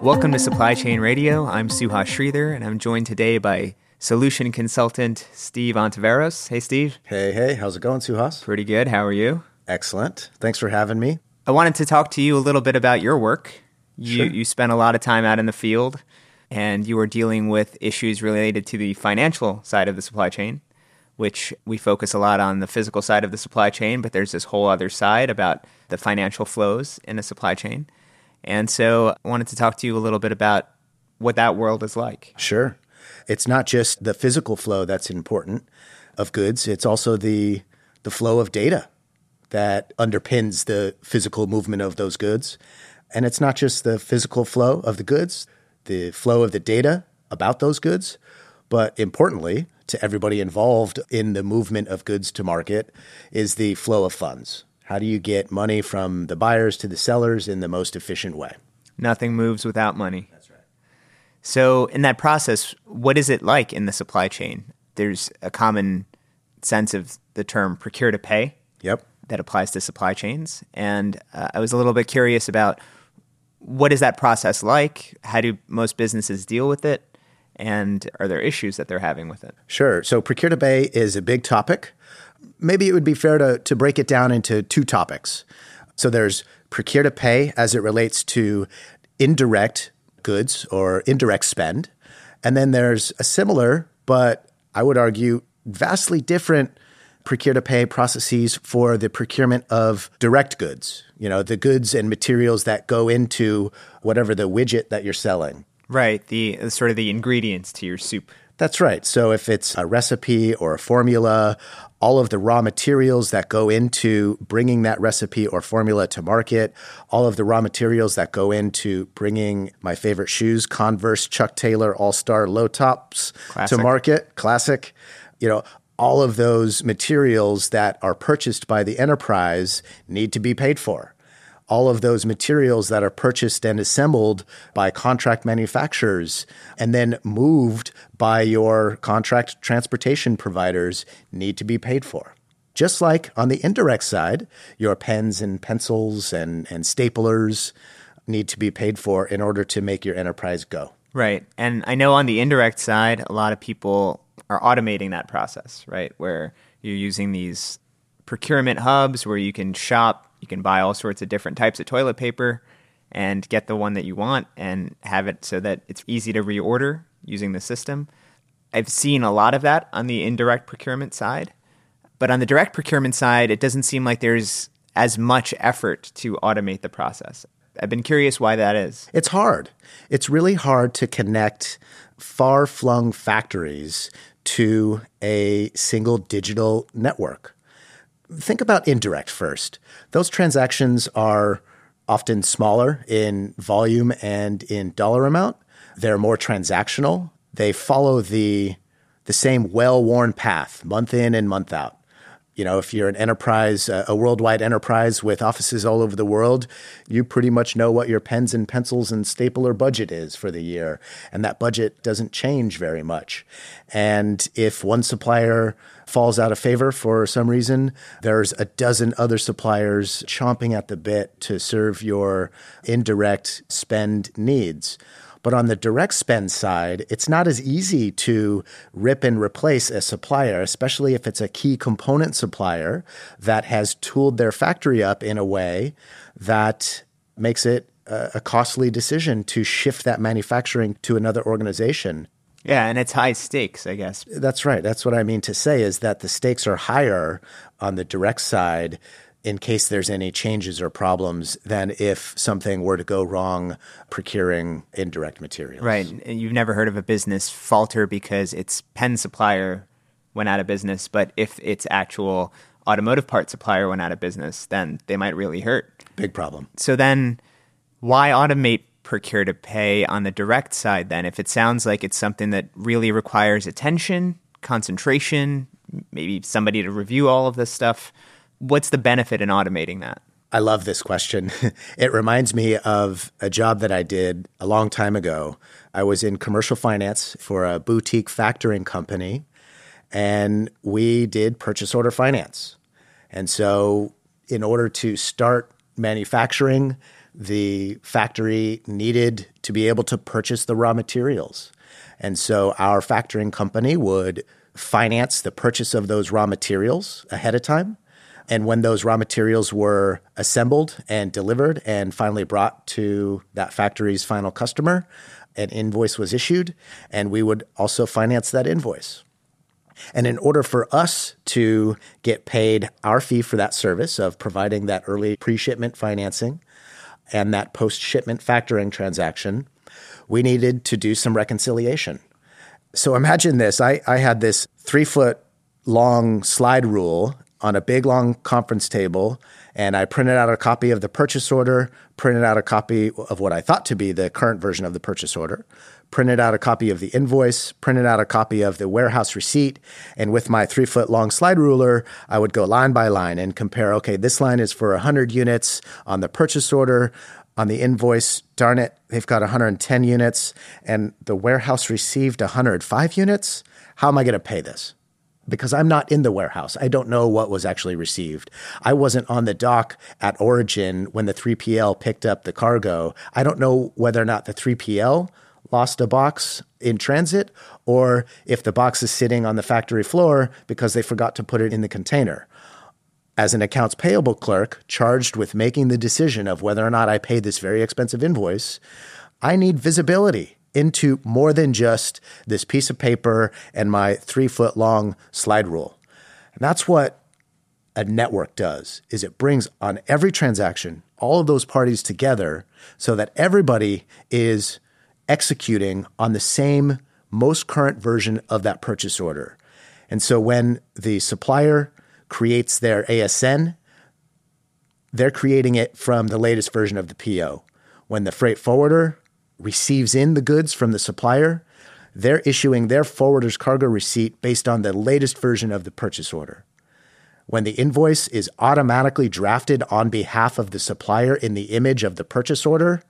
Welcome to Supply Chain Radio. I'm Suhas Sreedhar, and I'm joined today by solution consultant Steve Ontiveros. Hey, Steve. Hey, hey, how's it going, Suhas? Pretty good. How are you? Excellent. Thanks for having me. I wanted to talk to you a little bit about your work. You, Sure. you spent a lot of time out in the field, and you were dealing with issues related to the financial side of the supply chain, which we focus a lot on the physical side of the supply chain, but there's this whole other side about the financial flows in a supply chain. And so I wanted to talk to you a little bit about what that world is like. Sure. It's not just the physical flow that's important of goods, it's also the the flow of data that underpins the physical movement of those goods. And it's not just the physical flow of the goods, the flow of the data about those goods, but importantly, to everybody involved in the movement of goods to market is the flow of funds. How do you get money from the buyers to the sellers in the most efficient way? Nothing moves without money. That's right. So, in that process, what is it like in the supply chain? There's a common sense of the term procure to pay Yep. that applies to supply chains. And uh, I was a little bit curious about what is that process like? How do most businesses deal with it? And are there issues that they're having with it? Sure. So procure to pay is a big topic. Maybe it would be fair to, to break it down into two topics. So there's procure to pay as it relates to indirect goods or indirect spend. And then there's a similar, but I would argue vastly different procure to pay processes for the procurement of direct goods, you know, the goods and materials that go into whatever the widget that you're selling. Right, the the sort of the ingredients to your soup. That's right. So if it's a recipe or a formula, all of the raw materials that go into bringing that recipe or formula to market, all of the raw materials that go into bringing my favorite shoes, Converse Chuck Taylor All Star Low Tops Classic. to market, classic, you know, all of those materials that are purchased by the enterprise need to be paid for all of those materials that are purchased and assembled by contract manufacturers and then moved by your contract transportation providers need to be paid for. Just like on the indirect side, your pens and pencils and, and staplers need to be paid for in order to make your enterprise go. Right. And I know on the indirect side, a lot of people are automating that process, right? Where you're using these procurement hubs where you can shop, can buy all sorts of different types of toilet paper and get the one that you want and have it so that it's easy to reorder using the system. I've seen a lot of that on the indirect procurement side. But on the direct procurement side, it doesn't seem like there's as much effort to automate the process. I've been curious why that is. It's hard. It's really hard to connect far flung factories to a single digital network. Think about indirect first. Those transactions are often smaller in volume and in dollar amount. They're more transactional. They follow the, the same well worn path month in and month out. You know, if you're an enterprise, uh, a worldwide enterprise with offices all over the world, you pretty much know what your pens and pencils and stapler budget is for the year. And that budget doesn't change very much. And if one supplier falls out of favor for some reason, there's a dozen other suppliers chomping at the bit to serve your indirect spend needs. But on the direct spend side, it's not as easy to rip and replace a supplier, especially if it's a key component supplier that has tooled their factory up in a way that makes it a a costly decision to shift that manufacturing to another organization. Yeah, and it's high stakes, I guess. That's right. That's what I mean to say is that the stakes are higher on the direct side in case there's any changes or problems than if something were to go wrong procuring indirect materials. Right. And You've never heard of a business falter because its pen supplier went out of business, but if its actual automotive part supplier went out of business, then they might really hurt. Big problem. So then why automate procure to pay on the direct side then if it sounds like it's something that really requires attention, concentration, maybe somebody to review all of this stuff? What's the benefit in automating that? I love this question. it reminds me of a job that I did a long time ago. I was in commercial finance for a boutique factoring company, and we did purchase order finance. And so, in order to start manufacturing, the factory needed to be able to purchase the raw materials. And so our factoring company would finance the purchase of those raw materials ahead of time. And when those raw materials were assembled and delivered and finally brought to that factory's final customer, an invoice was issued, and we would also finance that invoice. And in order for us to get paid our fee for that service of providing that early pre shipment financing and that post shipment factoring transaction, we needed to do some reconciliation. So imagine this I, I had this three foot long slide rule on a big long conference table and I printed out a copy of the purchase order, printed out a copy of what I thought to be the current version of the purchase order, printed out a copy of the invoice, printed out a copy of the warehouse receipt, and with my three foot long slide ruler, I would go line by line and compare okay, this line is for 100 units on the purchase order. On the invoice, darn it, they've got 110 units, and the warehouse received 105 units. How am I going to pay this? Because I'm not in the warehouse. I don't know what was actually received. I wasn't on the dock at Origin when the 3PL picked up the cargo. I don't know whether or not the 3PL lost a box in transit or if the box is sitting on the factory floor because they forgot to put it in the container. As an accounts payable clerk charged with making the decision of whether or not I pay this very expensive invoice, I need visibility into more than just this piece of paper and my three foot long slide rule. And that's what a network does is it brings on every transaction all of those parties together so that everybody is executing on the same most current version of that purchase order. And so when the supplier creates their ASN, they're creating it from the latest version of the PO. When the freight forwarder receives in the goods from the supplier, they're issuing their forwarder's cargo receipt based on the latest version of the purchase order. When the invoice is automatically drafted on behalf of the supplier in the image of the purchase order,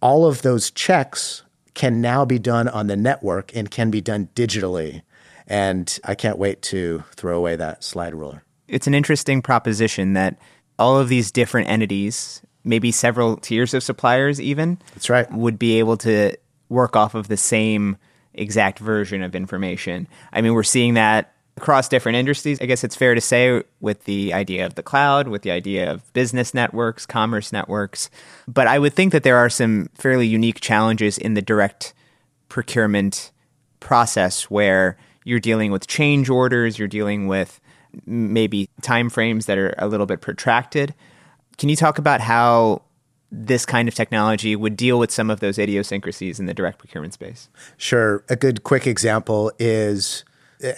all of those checks can now be done on the network and can be done digitally. And I can't wait to throw away that slide ruler. It's an interesting proposition that all of these different entities maybe several tiers of suppliers even that's right. would be able to work off of the same exact version of information. I mean we're seeing that across different industries. I guess it's fair to say with the idea of the cloud with the idea of business networks commerce networks. But i would think that there are some fairly unique challenges in the direct procurement process where you're dealing with change orders you're dealing with maybe time frames that are a little bit protracted can you talk about how this kind of technology would deal with some of those idiosyncrasies in the direct procurement space? Sure. A good quick example is,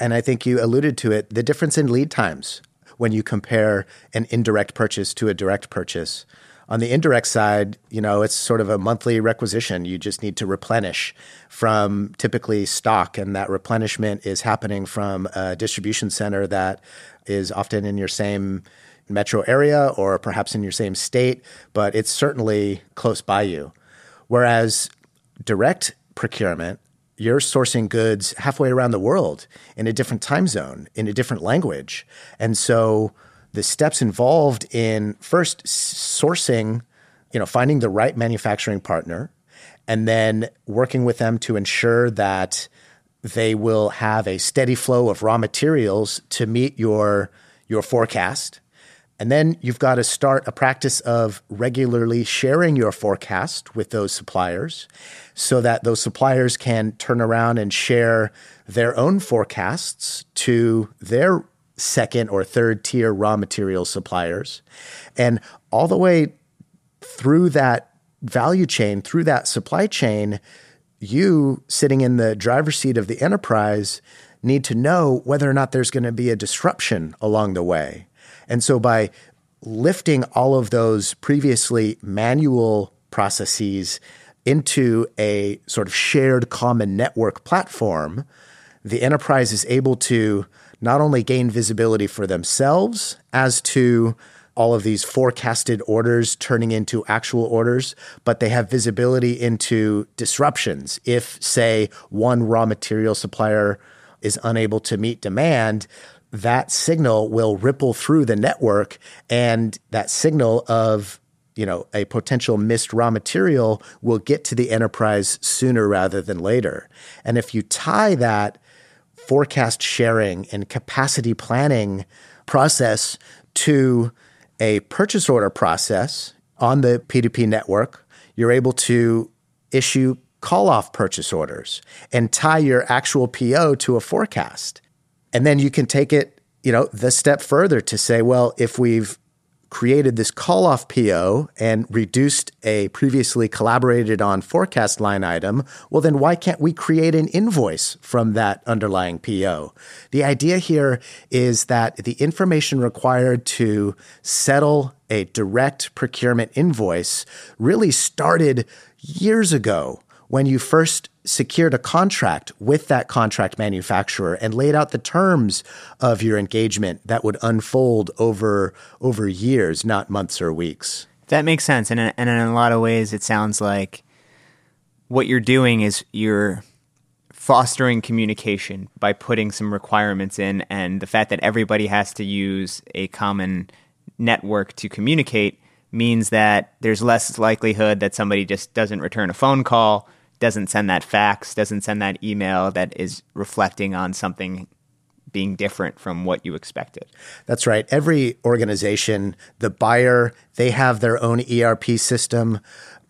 and I think you alluded to it, the difference in lead times when you compare an indirect purchase to a direct purchase. On the indirect side, you know, it's sort of a monthly requisition. You just need to replenish from typically stock, and that replenishment is happening from a distribution center that is often in your same metro area or perhaps in your same state, but it's certainly close by you. Whereas direct procurement, you're sourcing goods halfway around the world in a different time zone, in a different language. And so the steps involved in first sourcing, you know, finding the right manufacturing partner and then working with them to ensure that they will have a steady flow of raw materials to meet your your forecast and then you've got to start a practice of regularly sharing your forecast with those suppliers so that those suppliers can turn around and share their own forecasts to their second or third tier raw material suppliers. And all the way through that value chain, through that supply chain, you sitting in the driver's seat of the enterprise need to know whether or not there's going to be a disruption along the way. And so by lifting all of those previously manual processes into a sort of shared common network platform, the enterprise is able to not only gain visibility for themselves as to all of these forecasted orders turning into actual orders, but they have visibility into disruptions. If, say, one raw material supplier is unable to meet demand, that signal will ripple through the network and that signal of you know, a potential missed raw material will get to the enterprise sooner rather than later. And if you tie that forecast sharing and capacity planning process to a purchase order process on the P2P network, you're able to issue call off purchase orders and tie your actual PO to a forecast. And then you can take it, you know, the step further to say, well, if we've created this call off PO and reduced a previously collaborated on forecast line item, well, then why can't we create an invoice from that underlying PO? The idea here is that the information required to settle a direct procurement invoice really started years ago when you first secured a contract with that contract manufacturer and laid out the terms of your engagement that would unfold over over years, not months or weeks. That makes sense, and and in a lot of ways, it sounds like what you're doing is you're fostering communication by putting some requirements in, and the fact that everybody has to use a common network to communicate means that there's less likelihood that somebody just doesn't return a phone call doesn't send that fax, doesn't send that email that is reflecting on something being different from what you expected. That's right. Every organization, the buyer, they have their own ERP system.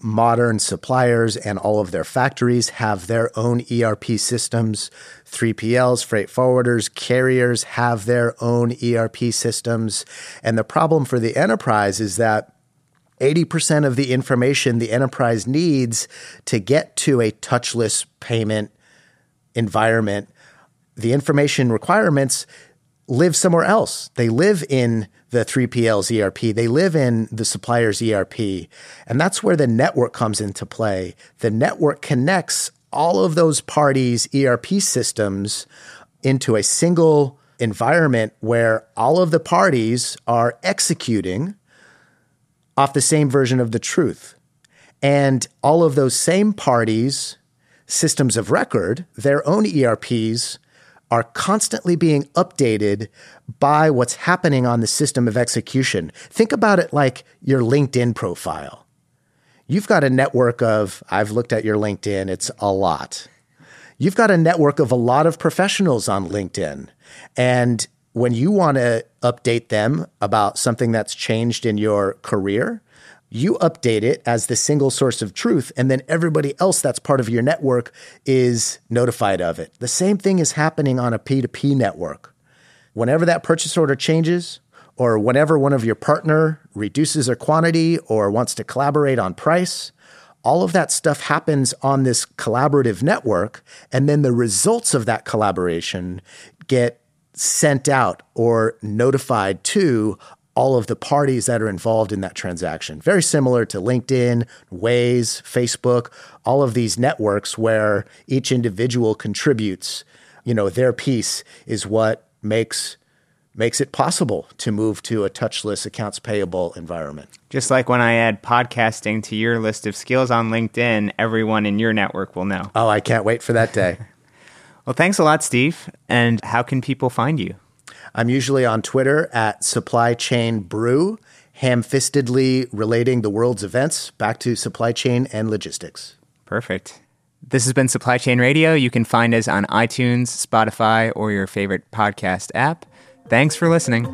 Modern suppliers and all of their factories have their own ERP systems. 3PLs, freight forwarders, carriers have their own ERP systems. And the problem for the enterprise is that 80% of the information the enterprise needs to get to a touchless payment environment, the information requirements live somewhere else. They live in the 3PL's ERP, they live in the supplier's ERP. And that's where the network comes into play. The network connects all of those parties' ERP systems into a single environment where all of the parties are executing off the same version of the truth. And all of those same parties' systems of record, their own ERPs, are constantly being updated by what's happening on the system of execution. Think about it like your LinkedIn profile. You've got a network of, I've looked at your LinkedIn, it's a lot. You've got a network of a lot of professionals on LinkedIn. And when you want to update them about something that's changed in your career, you update it as the single source of truth, and then everybody else that's part of your network is notified of it. The same thing is happening on a P2P network. Whenever that purchase order changes, or whenever one of your partner reduces their quantity or wants to collaborate on price, all of that stuff happens on this collaborative network. And then the results of that collaboration get sent out or notified to all of the parties that are involved in that transaction. Very similar to LinkedIn, Waze, Facebook, all of these networks where each individual contributes, you know, their piece is what makes makes it possible to move to a touchless accounts payable environment. Just like when I add podcasting to your list of skills on LinkedIn, everyone in your network will know. Oh, I can't wait for that day. Well, thanks a lot, Steve. And how can people find you? I'm usually on Twitter at Supply Chain Brew, ham fistedly relating the world's events back to supply chain and logistics. Perfect. This has been Supply Chain Radio. You can find us on iTunes, Spotify, or your favorite podcast app. Thanks for listening.